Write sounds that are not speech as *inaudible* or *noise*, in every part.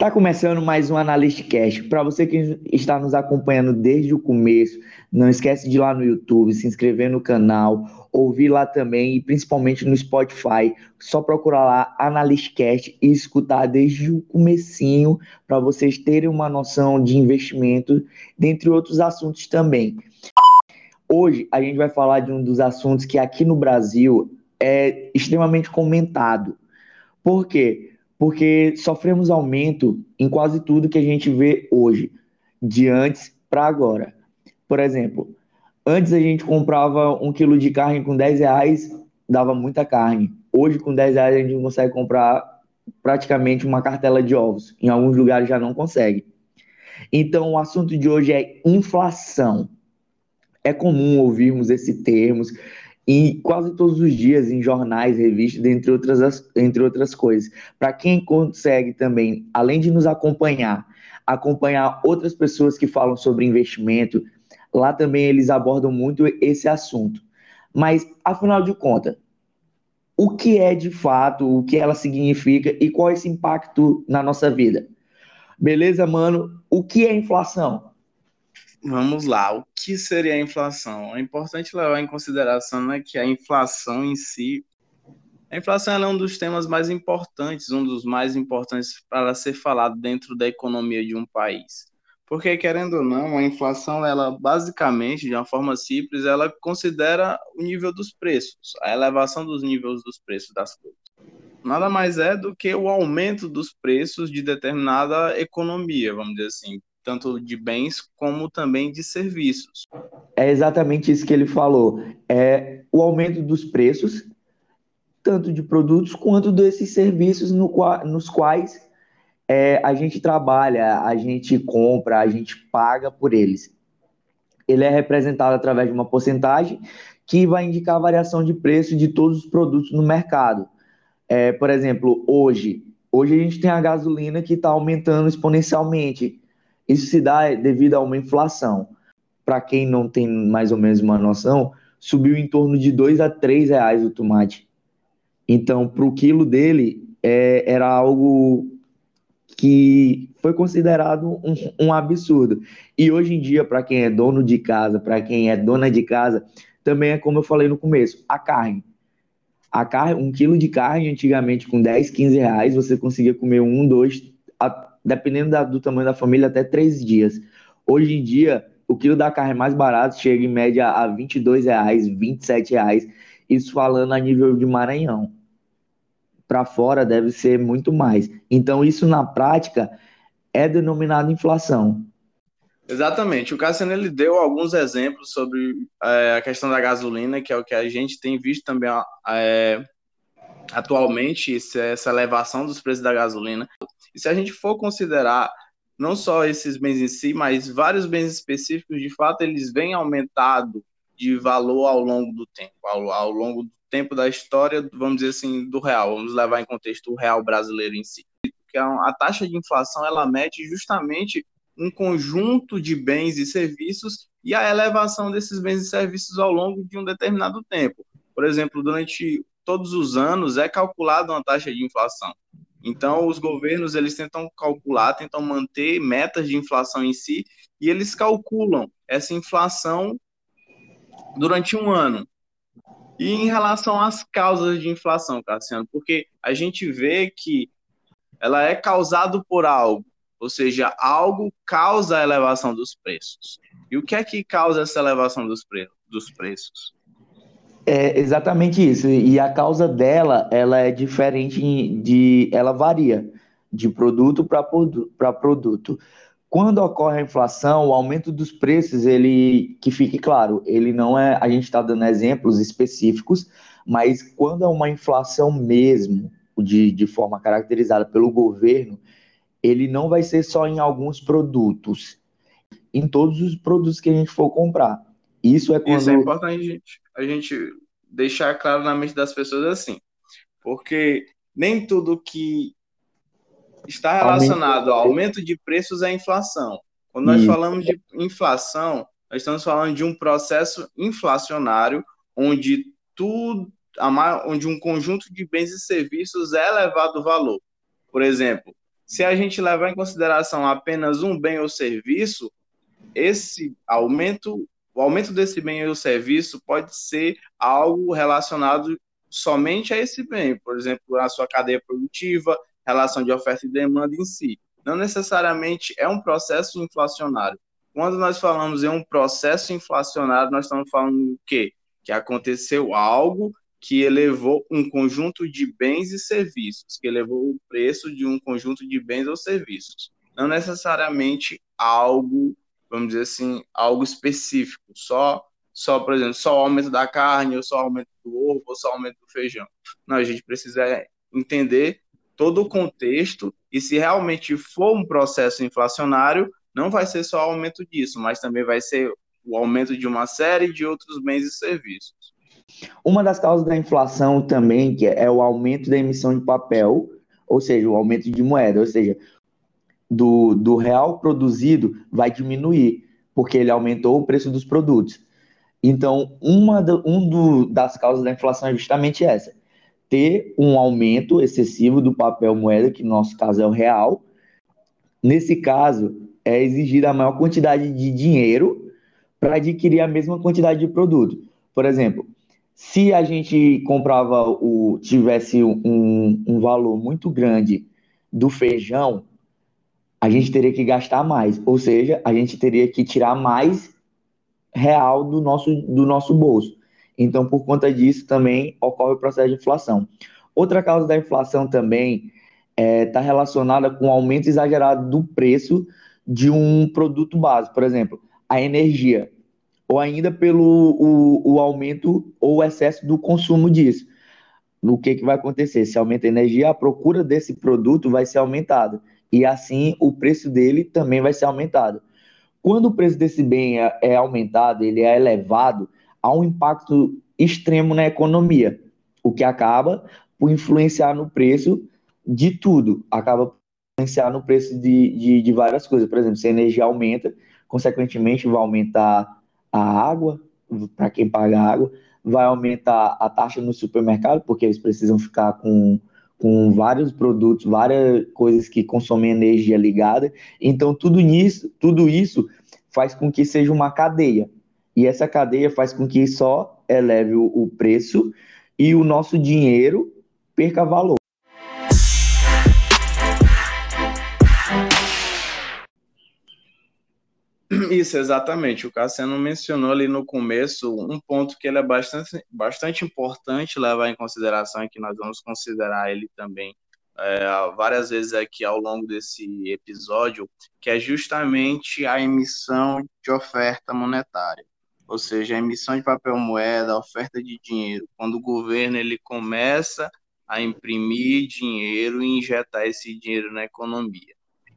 Tá começando mais um Analyst Cash. Para você que está nos acompanhando desde o começo, não esquece de ir lá no YouTube, se inscrever no canal, ouvir lá também e principalmente no Spotify. Só procurar lá Analyst Cash e escutar desde o comecinho para vocês terem uma noção de investimento, dentre outros assuntos também. Hoje a gente vai falar de um dos assuntos que aqui no Brasil é extremamente comentado. Por quê? Porque sofremos aumento em quase tudo que a gente vê hoje, de antes para agora. Por exemplo, antes a gente comprava um quilo de carne com 10 reais, dava muita carne. Hoje, com 10 reais, a gente consegue comprar praticamente uma cartela de ovos. Em alguns lugares já não consegue. Então, o assunto de hoje é inflação. É comum ouvirmos esse termo, e quase todos os dias em jornais, revistas, entre outras, entre outras coisas. Para quem consegue também, além de nos acompanhar, acompanhar outras pessoas que falam sobre investimento, lá também eles abordam muito esse assunto. Mas, afinal de contas, o que é de fato, o que ela significa e qual é esse impacto na nossa vida? Beleza, mano? O que é inflação? Vamos lá, o que seria a inflação? É importante levar em consideração né, que a inflação em si. A inflação é um dos temas mais importantes, um dos mais importantes para ser falado dentro da economia de um país. Porque, querendo ou não, a inflação, ela basicamente, de uma forma simples, ela considera o nível dos preços, a elevação dos níveis dos preços das coisas. Nada mais é do que o aumento dos preços de determinada economia, vamos dizer assim, tanto de bens como também de serviços. É exatamente isso que ele falou. É o aumento dos preços, tanto de produtos quanto desses serviços no nos quais é, a gente trabalha, a gente compra, a gente paga por eles. Ele é representado através de uma porcentagem que vai indicar a variação de preço de todos os produtos no mercado. É, por exemplo, hoje, hoje a gente tem a gasolina que está aumentando exponencialmente. Isso se dá devido a uma inflação. Para quem não tem mais ou menos uma noção, subiu em torno de 2 a 3 reais o tomate. Então, para o quilo dele, é, era algo que foi considerado um, um absurdo. E hoje em dia, para quem é dono de casa, para quem é dona de casa, também é como eu falei no começo, a carne. A carne, um quilo de carne, antigamente com 10, 15 reais, você conseguia comer um, dois, dependendo da, do tamanho da família, até três dias. Hoje em dia, o quilo da carne mais barato chega em média a R$ 22,00, R$ reais. Isso falando a nível de Maranhão. Para fora deve ser muito mais. Então, isso na prática é denominado inflação. Exatamente. O Cassiano ele deu alguns exemplos sobre é, a questão da gasolina, que é o que a gente tem visto também é, atualmente, essa elevação dos preços da gasolina. E se a gente for considerar não só esses bens em si, mas vários bens específicos, de fato, eles vêm aumentado de valor ao longo do tempo, ao, ao longo do tempo da história, vamos dizer assim, do real. Vamos levar em contexto o real brasileiro em si. Porque a taxa de inflação, ela mede justamente um conjunto de bens e serviços e a elevação desses bens e serviços ao longo de um determinado tempo. Por exemplo, durante todos os anos é calculada uma taxa de inflação. Então, os governos eles tentam calcular, tentam manter metas de inflação em si, e eles calculam essa inflação durante um ano. E em relação às causas de inflação, Cassiano, porque a gente vê que ela é causada por algo, ou seja, algo causa a elevação dos preços. E o que é que causa essa elevação dos, pre dos preços? É exatamente isso. E a causa dela, ela é diferente de, ela varia de produto para produto. Quando ocorre a inflação, o aumento dos preços, ele, que fique claro, ele não é, a gente está dando exemplos específicos, mas quando é uma inflação mesmo, de, de forma caracterizada pelo governo, ele não vai ser só em alguns produtos, em todos os produtos que a gente for comprar. Isso é quando. Isso é importante, gente. A gente deixar claro na mente das pessoas assim. Porque nem tudo que está relacionado ao aumento de preços é inflação. Quando nós falamos de inflação, nós estamos falando de um processo inflacionário onde tudo, onde um conjunto de bens e serviços é elevado valor. Por exemplo, Se a gente levar em consideração apenas um bem ou serviço, esse aumento, o aumento desse bem ou serviço pode ser algo relacionado somente a esse bem, por exemplo, a sua cadeia produtiva, relação de oferta e demanda em si. Não necessariamente é um processo inflacionário. Quando nós falamos em um processo inflacionário, nós estamos falando o quê? Que aconteceu algo que elevou um conjunto de bens e serviços, que elevou o preço de um conjunto de bens ou serviços. Não necessariamente algo, vamos dizer assim, algo específico, só só, por exemplo, só o aumento da carne, ou só o aumento do ovo, ou só o aumento do feijão. Não, a gente precisa entender todo o contexto e se realmente for um processo inflacionário, não vai ser só o aumento disso, mas também vai ser o aumento de uma série de outros bens e serviços. Uma das causas da inflação também que é o aumento da emissão de papel, ou seja, o aumento de moeda, ou seja, do, do real produzido vai diminuir, porque ele aumentou o preço dos produtos. Então, uma do, um do, das causas da inflação é justamente essa: ter um aumento excessivo do papel moeda, que no nosso caso é o real. Nesse caso, é exigida a maior quantidade de dinheiro para adquirir a mesma quantidade de produto. Por exemplo, se a gente comprava o tivesse um, um valor muito grande do feijão, a gente teria que gastar mais, ou seja, a gente teria que tirar mais real do nosso, do nosso bolso. Então, por conta disso, também ocorre o processo de inflação. Outra causa da inflação também está é, tá relacionada com o aumento exagerado do preço de um produto básico, por exemplo, a energia, ou ainda pelo o, o aumento ou excesso do consumo disso. O que, que vai acontecer? Se aumenta a energia, a procura desse produto vai ser aumentada, e assim o preço dele também vai ser aumentado. Quando o preço desse bem é, é aumentado, ele é elevado, há um impacto extremo na economia, o que acaba por influenciar no preço de tudo, acaba por influenciar no preço de, de, de várias coisas. Por exemplo, se a energia aumenta, consequentemente vai aumentar a água, para quem paga água, vai aumentar a taxa no supermercado, porque eles precisam ficar com, com vários produtos, várias coisas que consomem energia ligada. Então, tudo isso, tudo isso faz com que seja uma cadeia. E essa cadeia faz com que só eleve o preço e o nosso dinheiro perca valor. Isso, exatamente. O Cassiano mencionou ali no começo um ponto que ele é bastante, bastante importante levar em consideração e que nós vamos considerar ele também é, várias vezes aqui ao longo desse episódio, que é justamente a emissão de oferta monetária, ou seja, a emissão de papel moeda, a oferta de dinheiro, quando o governo ele começa a imprimir dinheiro e injetar esse dinheiro na economia.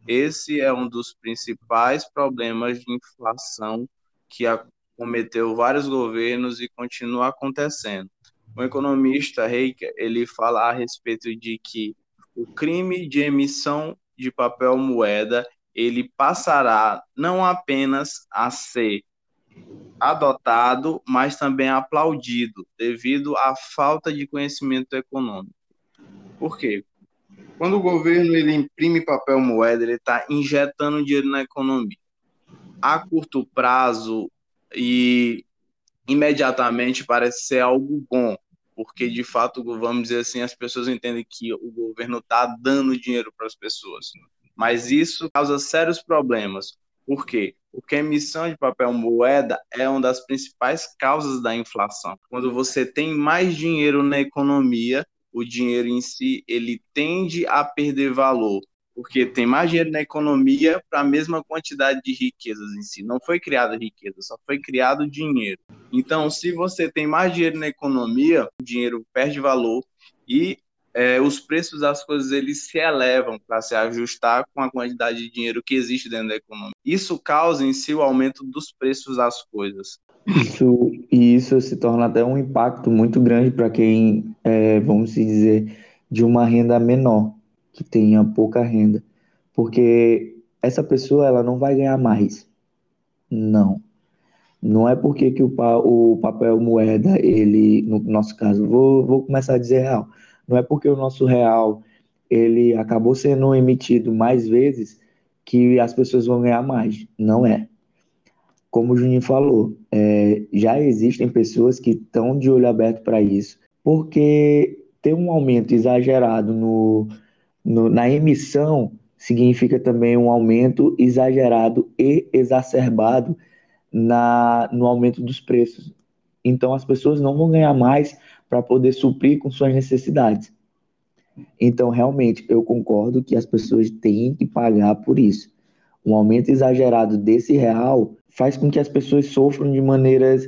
Esse é um dos principais problemas de inflação que acometeu vários governos e continua acontecendo. O economista Reiker, ele fala a respeito de que o crime de emissão de papel moeda ele passará não apenas a ser adotado, mas também aplaudido, devido à falta de conhecimento econômico. Por quê? Quando o governo ele imprime papel moeda, ele está injetando dinheiro na economia. A curto prazo e imediatamente parece ser algo bom, porque de fato, vamos dizer assim, as pessoas entendem que o governo está dando dinheiro para as pessoas. Mas isso causa sérios problemas. Por quê? Porque a emissão de papel moeda é uma das principais causas da inflação. Quando você tem mais dinheiro na economia, o dinheiro em si ele tende a perder valor porque tem mais dinheiro na economia para a mesma quantidade de riquezas em si. Não foi criada riqueza, só foi criado dinheiro. Então, se você tem mais dinheiro na economia, o dinheiro perde valor e é, os preços das coisas eles se elevam para se ajustar com a quantidade de dinheiro que existe dentro da economia. Isso causa em si o aumento dos preços das coisas. Isso, e isso se torna até um impacto muito grande para quem, é, vamos dizer, de uma renda menor que tenha pouca renda, porque essa pessoa ela não vai ganhar mais. Não. Não é porque que o, o papel moeda, ele, no nosso caso, vou, vou começar a dizer real. Não é porque o nosso real ele acabou sendo emitido mais vezes que as pessoas vão ganhar mais. Não é. Como o Juninho falou, é, já existem pessoas que estão de olho aberto para isso, porque ter um aumento exagerado no, no, na emissão significa também um aumento exagerado e exacerbado na, no aumento dos preços. Então, as pessoas não vão ganhar mais para poder suprir com suas necessidades. Então, realmente, eu concordo que as pessoas têm que pagar por isso. Um aumento exagerado desse real faz com que as pessoas sofram de maneiras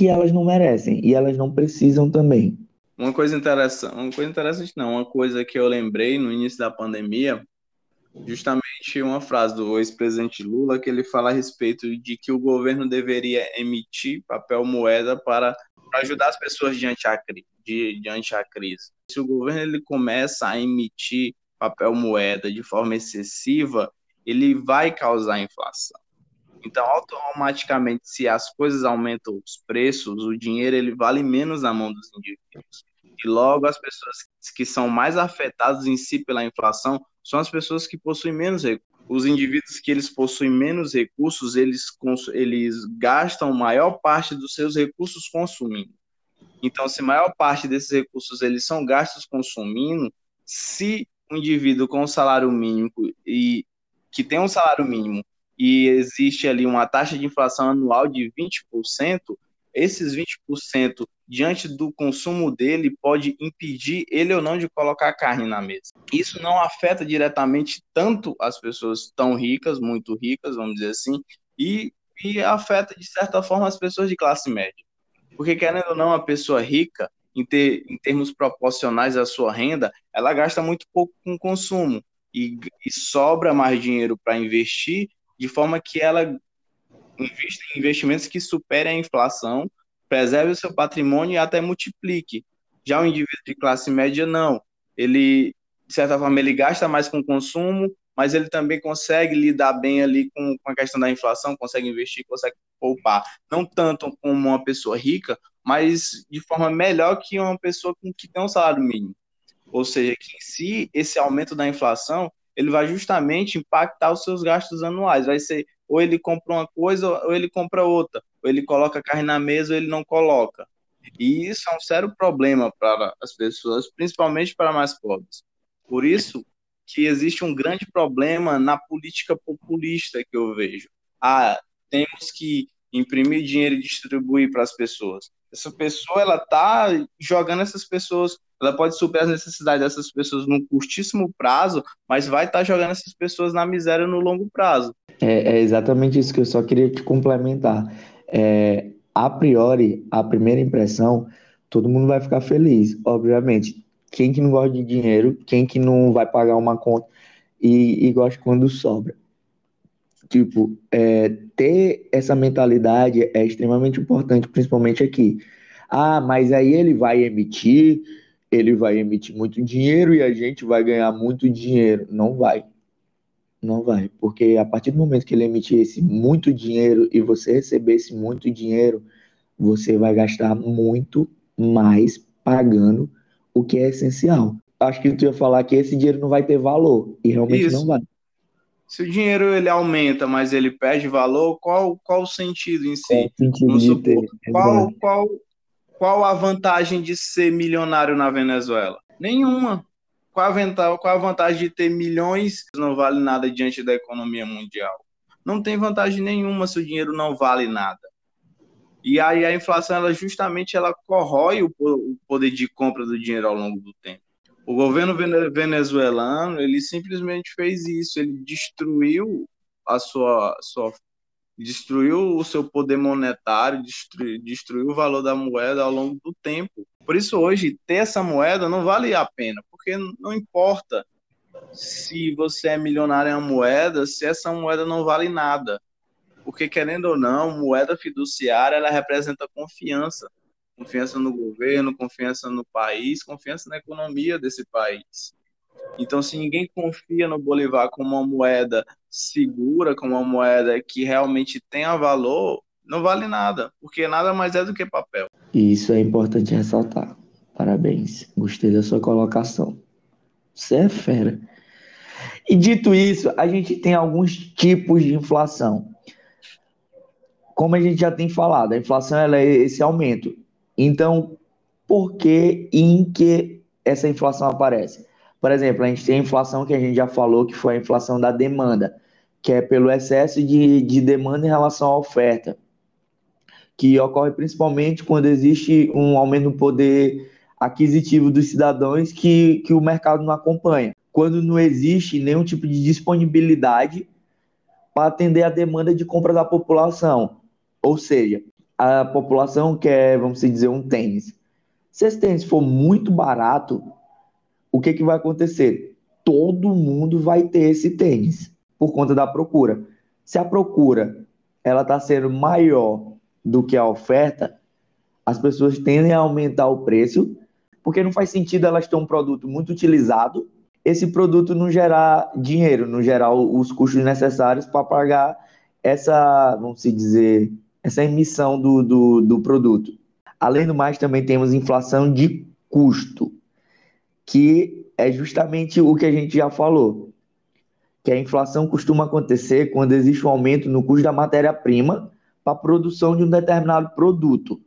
que elas não merecem e elas não precisam também. Uma coisa interessante, uma coisa interessante não, uma coisa que eu lembrei no início da pandemia, justamente uma frase do ex-presidente Lula que ele fala a respeito de que o governo deveria emitir papel moeda para, ajudar as pessoas diante, a, de, diante a crise. Se o governo ele começa a emitir papel moeda de forma excessiva, ele vai causar inflação. Então, automaticamente, se as coisas aumentam os preços, o dinheiro ele vale menos na mão dos indivíduos. E logo as pessoas que são mais afetadas em si pela inflação são as pessoas que possuem menos recursos. Os indivíduos que eles possuem menos recursos, eles, eles gastam maior parte dos seus recursos consumindo. Então, se maior parte desses recursos eles são gastos consumindo, se um indivíduo com um salário mínimo e que tem um salário mínimo e existe ali uma taxa de inflação anual de 20%, esses 20% diante do consumo dele pode impedir ele ou não de colocar carne na mesa. Isso não afeta diretamente tanto as pessoas tão ricas, muito ricas, vamos dizer assim, e, e afeta de certa forma as pessoas de classe média. Porque querendo ou não, a pessoa rica, em, ter, em termos proporcionais à sua renda, ela gasta muito pouco com consumo e, e sobra mais dinheiro para investir, de forma que ela invista em investimentos que superem a inflação, preserve o seu patrimônio e até multiplique. Já o indivíduo de classe média, não. Ele, de certa forma, ele gasta mais com consumo, mas ele também consegue lidar bem ali com, com a questão da inflação, consegue investir, consegue poupar. Não tanto como uma pessoa rica, mas de forma melhor que uma pessoa que tem um salário mínimo. Ou seja, que em si, esse aumento da inflação, ele vai justamente impactar os seus gastos anuais. Vai ser ou ele compra uma coisa ou ele compra outra. Ou ele coloca carne na mesa ou ele não coloca. E isso é um sério problema para as pessoas, principalmente para mais pobres. Por isso que existe um grande problema na política populista que eu vejo. Ah, temos que imprimir dinheiro e distribuir para as pessoas. Essa pessoa, ela tá jogando essas pessoas, ela pode superar as necessidades dessas pessoas num curtíssimo prazo, mas vai estar tá jogando essas pessoas na miséria no longo prazo. É, é, exatamente isso que eu só queria te complementar. É, a priori, a primeira impressão, todo mundo vai ficar feliz, obviamente. Quem que não gosta de dinheiro, quem que não vai pagar uma conta e, e gosta quando sobra. Tipo, é, ter essa mentalidade é extremamente importante, principalmente aqui. Ah, mas aí ele vai emitir, ele vai emitir muito dinheiro e a gente vai ganhar muito dinheiro. Não vai. Não vai, porque a partir do momento que ele emitir esse muito dinheiro e você receber esse muito dinheiro, você vai gastar muito mais pagando o que é essencial. Acho que tu ia falar que esse dinheiro não vai ter valor, e realmente Isso. não vai. Se o dinheiro ele aumenta, mas ele perde valor, qual, qual o sentido em si? Qual? Qual, qual, qual a vantagem de ser milionário na Venezuela? Nenhuma. Qual a, vantagem, qual a vantagem de ter milhões não vale nada diante da economia mundial? Não tem vantagem nenhuma se o dinheiro não vale nada. E aí a inflação, ela justamente ela corrói o poder de compra do dinheiro ao longo do tempo. O governo venezuelano, ele simplesmente fez isso, ele destruiu a sua, sua destruiu o seu poder monetário, destruiu, destruiu o valor da moeda ao longo do tempo. Por isso hoje ter essa moeda não vale a pena, porque não importa se você é milionário em uma moeda, se essa moeda não vale nada. Porque querendo ou não, moeda fiduciária ela representa confiança confiança no governo, confiança no país, confiança na economia desse país. Então, se ninguém confia no Bolivar como uma moeda segura, como uma moeda que realmente tenha valor, não vale nada, porque nada mais é do que papel. E isso é importante ressaltar. Parabéns, gostei da sua colocação. Você é fera. E dito isso, a gente tem alguns tipos de inflação. Como a gente já tem falado, a inflação é esse aumento. Então, por que e em que essa inflação aparece? Por exemplo, a gente tem a inflação que a gente já falou, que foi a inflação da demanda, que é pelo excesso de, de demanda em relação à oferta, que ocorre principalmente quando existe um aumento no poder aquisitivo dos cidadãos que, que o mercado não acompanha. Quando não existe nenhum tipo de disponibilidade para atender a demanda de compra da população. Ou seja, a população quer, vamos dizer, um tênis. Se esse tênis for muito barato, o que, que vai acontecer? Todo mundo vai ter esse tênis por conta da procura. Se a procura ela está sendo maior do que a oferta, as pessoas tendem a aumentar o preço, porque não faz sentido elas ter um produto muito utilizado, esse produto não gerar dinheiro, não gerar os custos necessários para pagar essa, vamos dizer, essa emissão do, do, do produto. Além do mais, também temos inflação de custo que é justamente o que a gente já falou, que a inflação costuma acontecer quando existe um aumento no custo da matéria-prima para a produção de um determinado produto.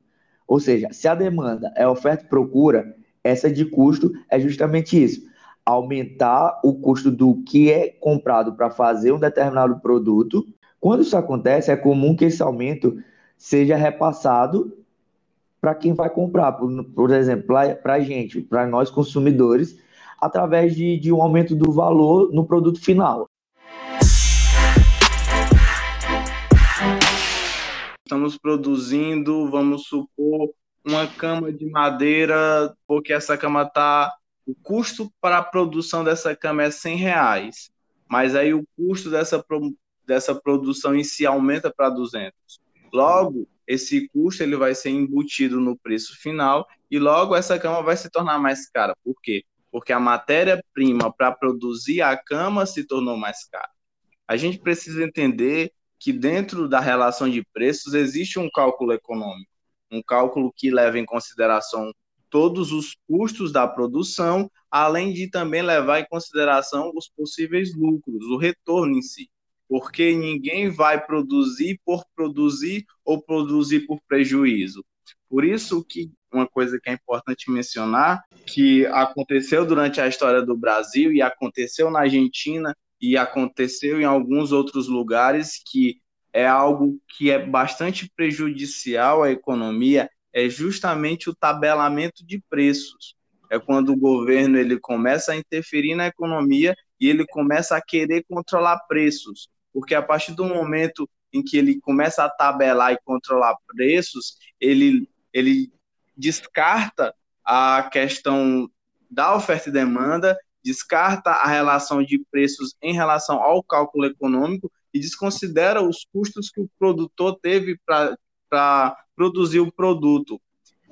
Ou seja, se a demanda é oferta e procura, essa de custo é justamente isso: aumentar o custo do que é comprado para fazer um determinado produto. Quando isso acontece, é comum que esse aumento seja repassado para quem vai comprar, por, por exemplo, para a gente, para nós consumidores, através de, de um aumento do valor no produto final. Estamos produzindo, vamos supor, uma cama de madeira, porque essa cama está. O custo para a produção dessa cama é 100 reais, mas aí o custo dessa, dessa produção em si aumenta para 200. Logo, esse custo ele vai ser embutido no preço final e logo essa cama vai se tornar mais cara. Por quê? Porque a matéria-prima para produzir a cama se tornou mais cara. A gente precisa entender que dentro da relação de preços existe um cálculo econômico, um cálculo que leva em consideração todos os custos da produção, além de também levar em consideração os possíveis lucros, o retorno em si porque ninguém vai produzir por produzir ou produzir por prejuízo. Por isso que uma coisa que é importante mencionar, que aconteceu durante a história do Brasil e aconteceu na Argentina e aconteceu em alguns outros lugares, que é algo que é bastante prejudicial à economia, é justamente o tabelamento de preços. É quando o governo ele começa a interferir na economia e ele começa a querer controlar preços porque a partir do momento em que ele começa a tabelar e controlar preços, ele, ele descarta a questão da oferta e demanda, descarta a relação de preços em relação ao cálculo econômico e desconsidera os custos que o produtor teve para produzir o produto.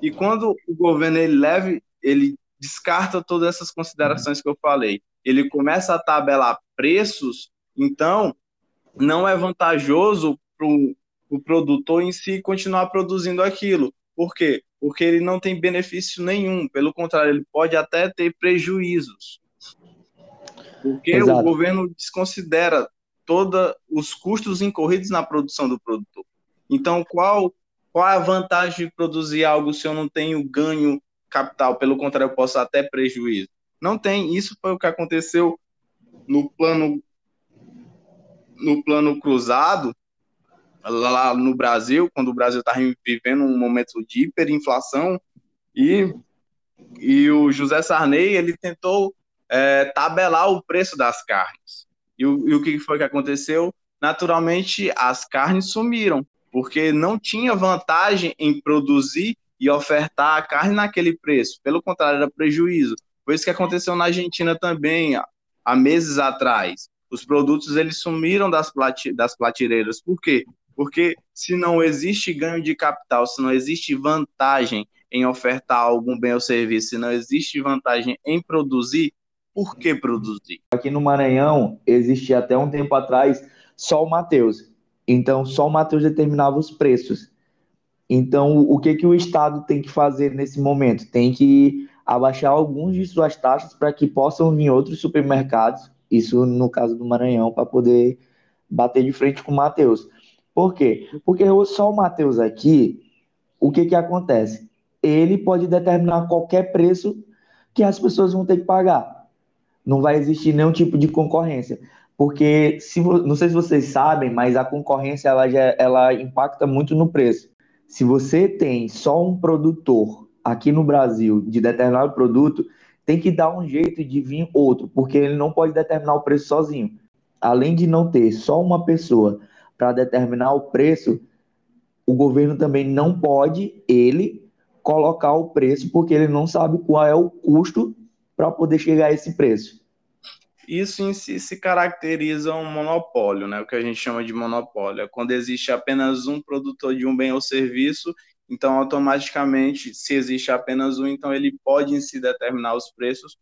E quando o governo ele leve, ele descarta todas essas considerações que eu falei, ele começa a tabelar preços, então não é vantajoso para o pro produtor em si continuar produzindo aquilo. Por quê? Porque ele não tem benefício nenhum, pelo contrário, ele pode até ter prejuízos. Porque Exato. o governo desconsidera todos os custos incorridos na produção do produtor. Então, qual, qual a vantagem de produzir algo se eu não tenho ganho capital? Pelo contrário, eu posso até prejuízo. Não tem. Isso foi o que aconteceu no plano no plano cruzado, lá no Brasil, quando o Brasil está vivendo um momento de hiperinflação, e, e o José Sarney ele tentou é, tabelar o preço das carnes. E o, e o que foi que aconteceu? Naturalmente, as carnes sumiram, porque não tinha vantagem em produzir e ofertar a carne naquele preço. Pelo contrário, era prejuízo. Foi isso que aconteceu na Argentina também, há meses atrás os produtos eles sumiram das, plati das platireiras. Por quê? Porque se não existe ganho de capital, se não existe vantagem em ofertar algum bem ou serviço, se não existe vantagem em produzir, por que produzir? Aqui no Maranhão existia até um tempo atrás só o Mateus. Então só o Mateus determinava os preços. Então o que que o Estado tem que fazer nesse momento? Tem que abaixar alguns de suas taxas para que possam vir outros supermercados, isso no caso do Maranhão, para poder bater de frente com o Matheus. Por quê? Porque só o Matheus aqui, o que, que acontece? Ele pode determinar qualquer preço que as pessoas vão ter que pagar. Não vai existir nenhum tipo de concorrência. Porque, se, não sei se vocês sabem, mas a concorrência ela, ela impacta muito no preço. Se você tem só um produtor aqui no Brasil de determinado produto, tem que dar um jeito de vir outro, porque ele não pode determinar o preço sozinho. Além de não ter só uma pessoa para determinar o preço, o governo também não pode, ele, colocar o preço, porque ele não sabe qual é o custo para poder chegar a esse preço. Isso em si se caracteriza um monopólio, né? o que a gente chama de monopólio. É quando existe apenas um produtor de um bem ou serviço, então automaticamente, se existe apenas um, então ele pode em si determinar os preços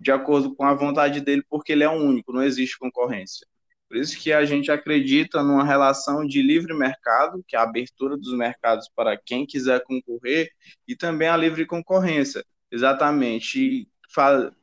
de acordo com a vontade dele, porque ele é o único, não existe concorrência. Por isso que a gente acredita numa relação de livre mercado, que é a abertura dos mercados para quem quiser concorrer, e também a livre concorrência, exatamente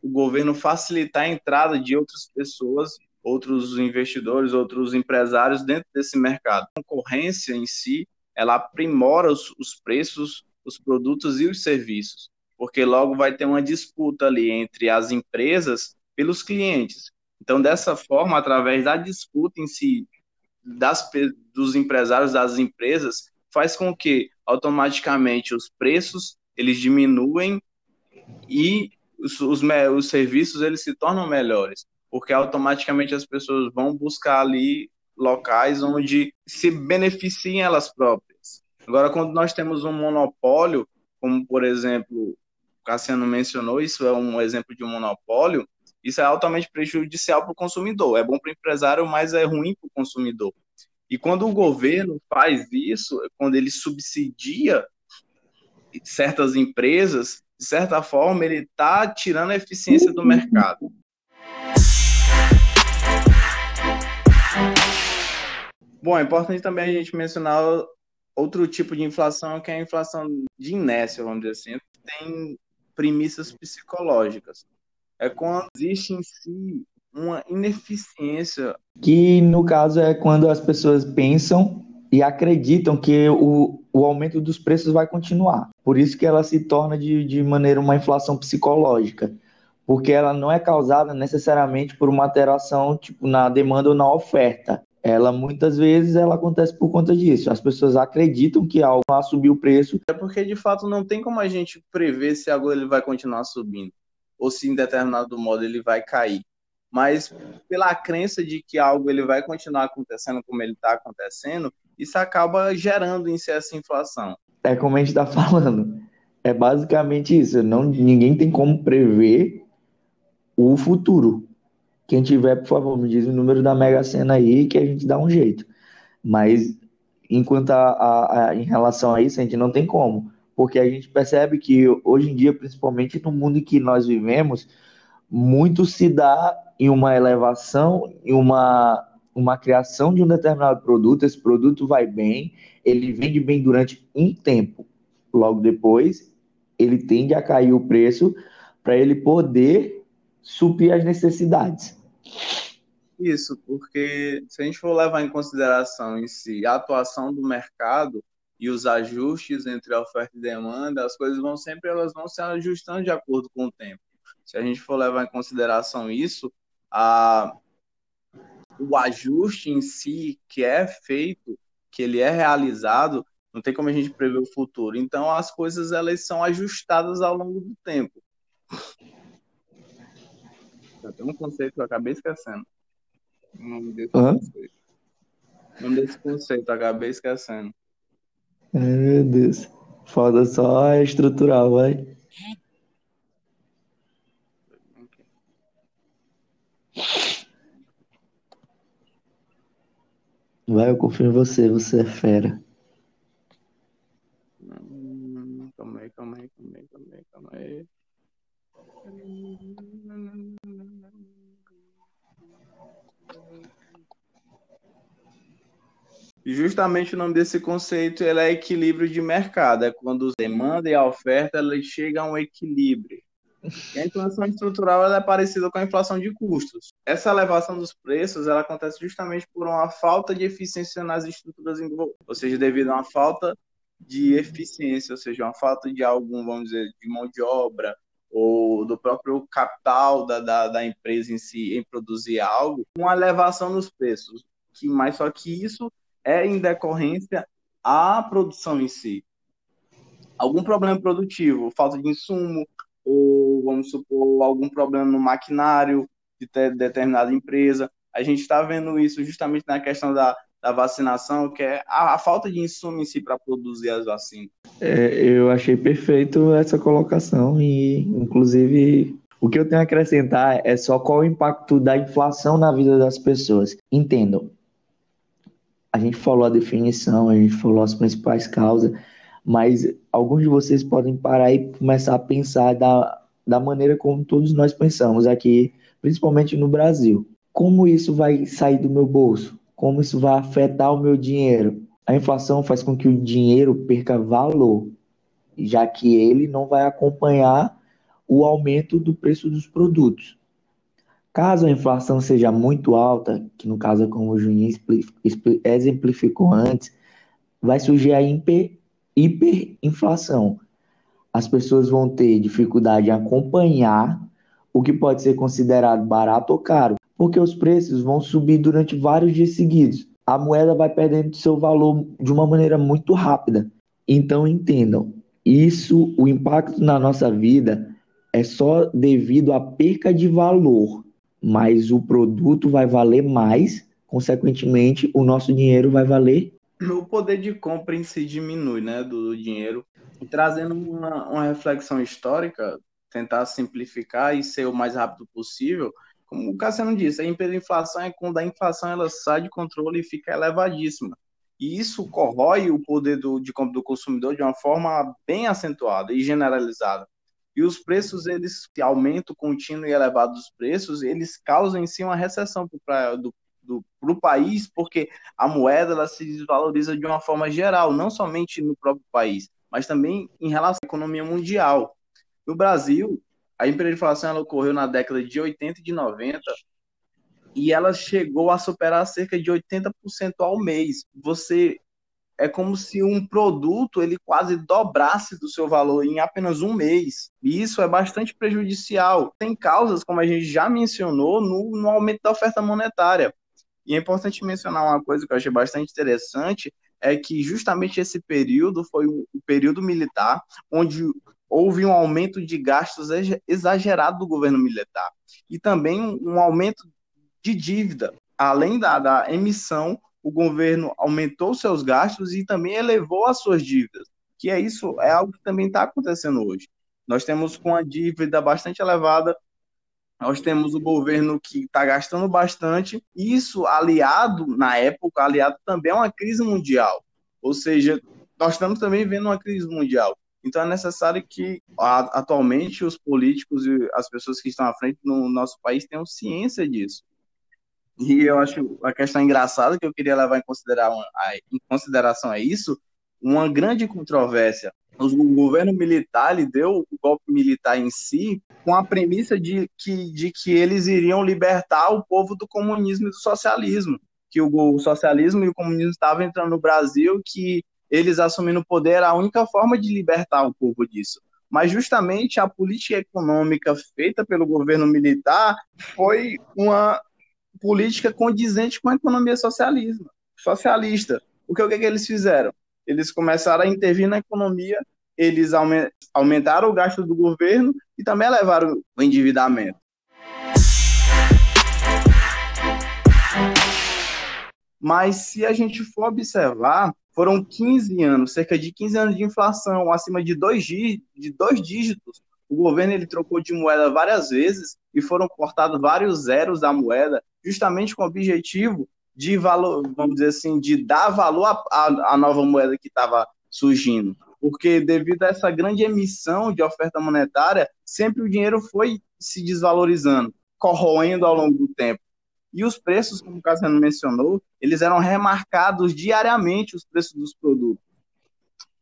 o governo facilitar a entrada de outras pessoas, outros investidores, outros empresários dentro desse mercado. A concorrência em si, ela aprimora os, os preços, os produtos e os serviços, porque logo vai ter uma disputa ali entre as empresas pelos clientes. Então, dessa forma, através da disputa em si das, dos empresários, das empresas, faz com que automaticamente os preços eles diminuem e os, os, os serviços eles se tornam melhores, porque automaticamente as pessoas vão buscar ali locais onde se beneficiem elas próprias. Agora, quando nós temos um monopólio, como por exemplo, o Cassiano mencionou, isso é um exemplo de um monopólio, isso é altamente prejudicial para o consumidor. É bom para o empresário, mas é ruim para o consumidor. E quando o governo faz isso, quando ele subsidia certas empresas, de certa forma, ele está tirando a eficiência do mercado. Bom, é importante também a gente mencionar outro tipo de inflação, que é a inflação de inércia, vamos dizer assim, tem premissas psicológicas é quando existe em si uma ineficiência. Que no caso é quando as pessoas pensam e acreditam que o, o aumento dos preços vai continuar. Por isso que ela se torna de, de maneira uma inflação psicológica. Porque ela não é causada necessariamente por uma alteração tipo, na demanda ou na oferta. Ela muitas vezes ela acontece por conta disso. As pessoas acreditam que algo vai subir o preço. É porque de fato não tem como a gente prever se algo ele vai continuar subindo ou se em determinado modo ele vai cair. Mas pela crença de que algo ele vai continuar acontecendo como ele está acontecendo, isso acaba gerando em si essa inflação. É como a gente está *laughs* falando. É basicamente isso. Não, ninguém tem como prever o futuro. Quem tiver, por favor, me diz o número da Mega Sena aí que a gente dá um jeito. Mas enquanto a, a, a, em relação a isso, a gente não tem como porque a gente percebe que hoje em dia, principalmente no mundo em que nós vivemos, muito se dá em uma elevação, em uma, uma criação de um determinado produto, esse produto vai bem, ele vende bem durante um tempo, logo depois ele tende a cair o preço para ele poder suprir as necessidades. Isso, porque se a gente for levar em consideração em si a atuação do mercado, e os ajustes entre oferta e demanda, as coisas vão sempre elas vão se ajustando de acordo com o tempo. Se a gente for levar em consideração isso, a, o ajuste em si que é feito, que ele é realizado, não tem como a gente prever o futuro. Então as coisas elas são ajustadas ao longo do tempo. Tem um conceito que eu acabei esquecendo. O nome desse uhum. conceito. O nome desse conceito, acabei esquecendo. Ai, meu Deus. Falta só estrutural, vai. Vai, eu confio em você, você é fera. Hum, calma aí, calma aí, calma aí, calma aí, calma aí. Justamente o nome desse conceito é equilíbrio de mercado, é quando a demanda e a oferta elas chegam a um equilíbrio. E a inflação estrutural é parecida com a inflação de custos. Essa elevação dos preços ela acontece justamente por uma falta de eficiência nas estruturas envolvidas, ou seja, devido a uma falta de eficiência, ou seja, uma falta de algum, vamos dizer, de mão de obra ou do próprio capital da, da, da empresa em si em produzir algo, uma elevação nos preços. Que, mas só que isso é em decorrência à produção em si. Algum problema produtivo, falta de insumo, ou vamos supor, algum problema no maquinário de determinada empresa. A gente está vendo isso justamente na questão da, da vacinação, que é a, a falta de insumo em si para produzir as vacinas. É, eu achei perfeito essa colocação e, inclusive, o que eu tenho a acrescentar é só qual o impacto da inflação na vida das pessoas. Entendam, a gente falou a definição, a gente falou as principais causas, mas alguns de vocês podem parar e começar a pensar da, da maneira como todos nós pensamos aqui, principalmente no Brasil. Como isso vai sair do meu bolso? Como isso vai afetar o meu dinheiro? A inflação faz com que o dinheiro perca valor, já que ele não vai acompanhar o aumento do preço dos produtos. Caso a inflação seja muito alta, que no caso, como o Juninho exemplificou antes, vai surgir a hiperinflação. As pessoas vão ter dificuldade em acompanhar o que pode ser considerado barato ou caro, porque os preços vão subir durante vários dias seguidos. A moeda vai perdendo seu valor de uma maneira muito rápida. Então entendam, isso, o impacto na nossa vida é só devido à perca de valor mas o produto vai valer mais, consequentemente, o nosso dinheiro vai valer. O poder de compra em si diminui, né, do dinheiro. E trazendo uma, uma reflexão histórica, tentar simplificar e ser o mais rápido possível, como o Cassiano disse, a hiperinflação é quando a inflação ela sai de controle e fica elevadíssima. E isso corrói o poder do, de compra do consumidor de uma forma bem acentuada e generalizada. E os preços, eles, aumento contínuo e elevado dos preços, eles causam em si uma recessão para do, do pro país, porque a moeda ela se desvaloriza de uma forma geral, não somente no próprio país, mas também em relação à economia mundial. No Brasil, a hiperinflação ocorreu na década de 80 e de 90, e ela chegou a superar cerca de 80% ao mês. Você é como se um produto ele quase dobrasse do seu valor em apenas um mês. E isso é bastante prejudicial. Tem causas, como a gente já mencionou, no, no aumento da oferta monetária. E é importante mencionar uma coisa que eu achei bastante interessante, é que justamente esse período foi o período militar, onde houve um aumento de gastos exagerado do governo militar. E também um aumento de dívida, além da, da emissão o governo aumentou seus gastos e também elevou as suas dívidas, que é isso, é algo que também está acontecendo hoje. Nós temos com a dívida bastante elevada, nós temos o governo que está gastando bastante, isso aliado, na época, aliado também a uma crise mundial. Ou seja, nós estamos também vendo uma crise mundial. Então é necessário que atualmente os políticos e as pessoas que estão à frente no nosso país tenham ciência disso. E eu acho a questão engraçada que eu queria levar em, em consideração é isso, uma grande controvérsia. O governo militar ele deu o golpe militar em si com a premissa de que, de que eles iriam libertar o povo do comunismo e do socialismo, que o, socialismo e o comunismo estavam entrando no Brasil, que eles assumindo o poder era a única forma de libertar o povo disso. Mas justamente a política econômica feita pelo governo militar foi uma política condizente com a economia socialismo, socialista. O que, o que, que eles fizeram? Eles começaram a intervir na economia, eles aumentaram o gasto do governo e também elevaram o endividamento. Mas se a gente for observar, foram 15 anos, cerca de 15 anos de inflação, acima de dois, de dois dígitos. O governo ele trocou de moeda várias vezes e foram cortados vários zeros da moeda justamente com o objetivo de valor, vamos dizer assim, de dar valor à, à nova moeda que estava surgindo. Porque devido a essa grande emissão de oferta monetária, sempre o dinheiro foi se desvalorizando, corroendo ao longo do tempo. E os preços, como o Cassiano mencionou, eles eram remarcados diariamente, os preços dos produtos.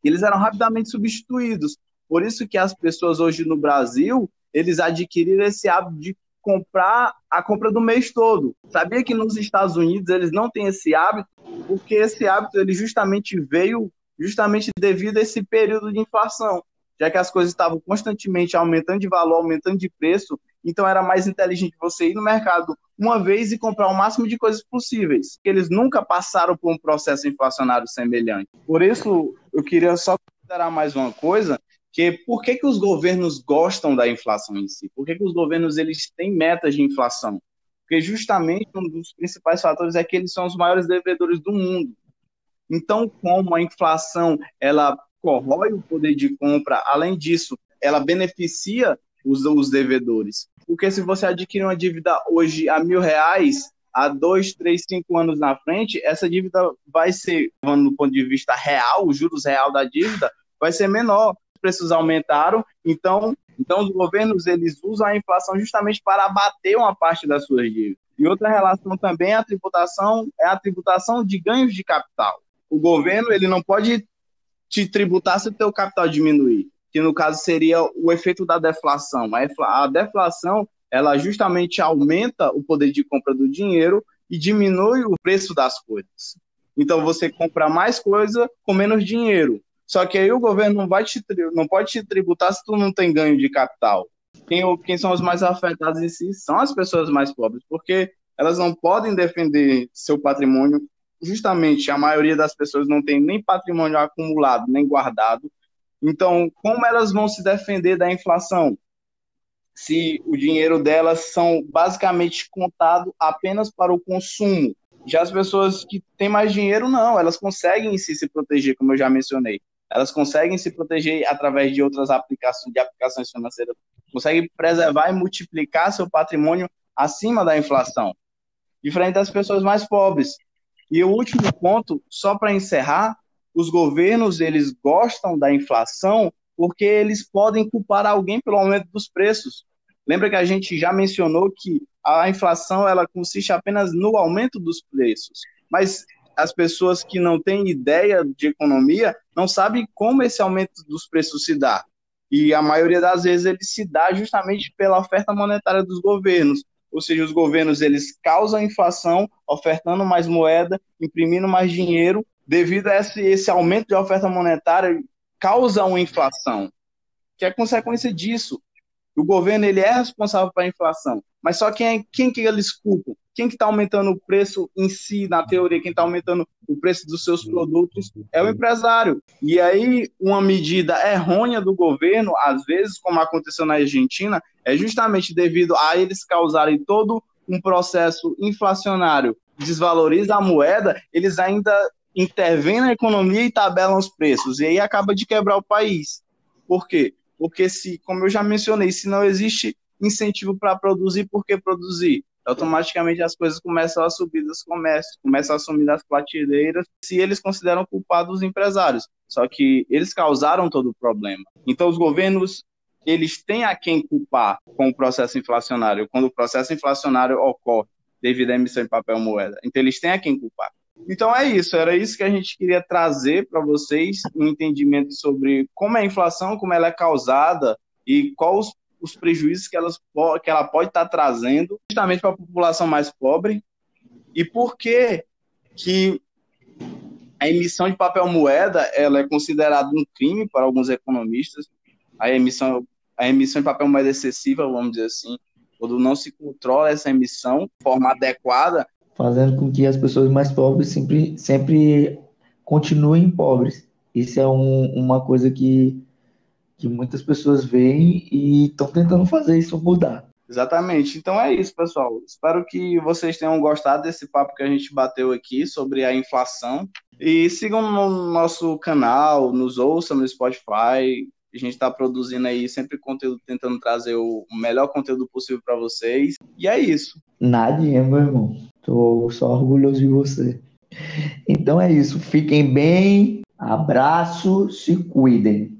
Eles eram rapidamente substituídos. Por isso que as pessoas hoje no Brasil, eles adquiriram esse hábito de comprar a compra do mês todo. Sabia que nos Estados Unidos eles não têm esse hábito, porque esse hábito ele justamente veio justamente devido a esse período de inflação, já que as coisas estavam constantemente aumentando de valor, aumentando de preço, então era mais inteligente você ir no mercado uma vez e comprar o máximo de coisas possíveis. Eles nunca passaram por um processo inflacionário semelhante. Por isso, eu queria só considerar mais uma coisa, que por que, que os governos gostam da inflação em si? Por que, que os governos eles têm metas de inflação? Porque justamente um dos principais fatores é que eles são os maiores devedores do mundo. Então, como a inflação ela corrói o poder de compra, além disso, ela beneficia os, os devedores. Porque se você adquire uma dívida hoje a mil reais, há dois, três, cinco anos na frente, essa dívida vai ser, do ponto de vista real, o juros real da dívida, vai ser menor. Os preços aumentaram, então, então os governos eles usam a inflação justamente para abater uma parte das suas dívidas. E outra relação também é a tributação, é a tributação de ganhos de capital o governo ele não pode te tributar se o teu capital diminuir, que no caso seria o efeito da deflação. A deflação ela justamente aumenta o poder de compra do dinheiro e diminui o preço das coisas. Então você compra mais coisa com menos dinheiro. Só que aí o governo não, vai te, não pode te tributar se tu não tem ganho de capital. Quem, quem são os mais afetados em si são as pessoas mais pobres, porque elas não podem defender seu patrimônio justamente a maioria das pessoas não tem nem patrimônio acumulado, nem guardado. Então, como elas vão se defender da inflação? Se o dinheiro delas são basicamente contado apenas para o consumo. Já as pessoas que têm mais dinheiro, não, elas conseguem se, se proteger, como eu já mencionei. Elas conseguem se proteger através de outras aplicações, de aplicações financeiras, conseguem preservar e multiplicar seu patrimônio acima da inflação. Diferente das pessoas mais pobres, e o último ponto, só para encerrar, os governos eles gostam da inflação porque eles podem culpar alguém pelo aumento dos preços. Lembra que a gente já mencionou que a inflação ela consiste apenas no aumento dos preços, mas as pessoas que não têm ideia de economia não sabem como esse aumento dos preços se dá. E a maioria das vezes ele se dá justamente pela oferta monetária dos governos ou seja, os governos eles causam inflação, ofertando mais moeda, imprimindo mais dinheiro, devido a esse, esse aumento de oferta monetária, causa uma inflação, que é consequência disso. O governo ele é responsável pela inflação, mas só quem, é, quem que eles culpam? Quem que está aumentando o preço em si, na teoria, quem está aumentando o preço dos seus produtos é o empresário. E aí, uma medida errônea do governo, às vezes, como aconteceu na Argentina, é justamente devido a eles causarem todo um processo inflacionário, desvaloriza a moeda, eles ainda intervêm na economia e tabelam os preços, e aí acaba de quebrar o país. Por quê? Porque se, como eu já mencionei, se não existe incentivo para produzir, por que produzir? Automaticamente as coisas começam a subir dos comércios, começam a sumir das prateleiras, se eles consideram culpados os empresários. Só que eles causaram todo o problema. Então os governos eles têm a quem culpar com o processo inflacionário, quando o processo inflacionário ocorre devido à emissão de papel moeda. Então, eles têm a quem culpar. Então, é isso. Era isso que a gente queria trazer para vocês, um entendimento sobre como é a inflação, como ela é causada e quais os, os prejuízos que, elas, que ela pode estar tá trazendo justamente para a população mais pobre e por que que a emissão de papel moeda ela é considerada um crime para alguns economistas a emissão, a emissão de papel moeda excessiva, vamos dizer assim, quando não se controla essa emissão de forma adequada. Fazendo com que as pessoas mais pobres sempre, sempre continuem pobres. Isso é um, uma coisa que, que muitas pessoas veem e estão tentando fazer isso mudar. Exatamente. Então é isso, pessoal. Espero que vocês tenham gostado desse papo que a gente bateu aqui sobre a inflação. E sigam no nosso canal, nos ouçam no Spotify, a gente está produzindo aí sempre conteúdo, tentando trazer o melhor conteúdo possível para vocês. E é isso. Nadinha, meu irmão. Tô só orgulhoso de você. Então é isso. Fiquem bem. Abraço, se cuidem.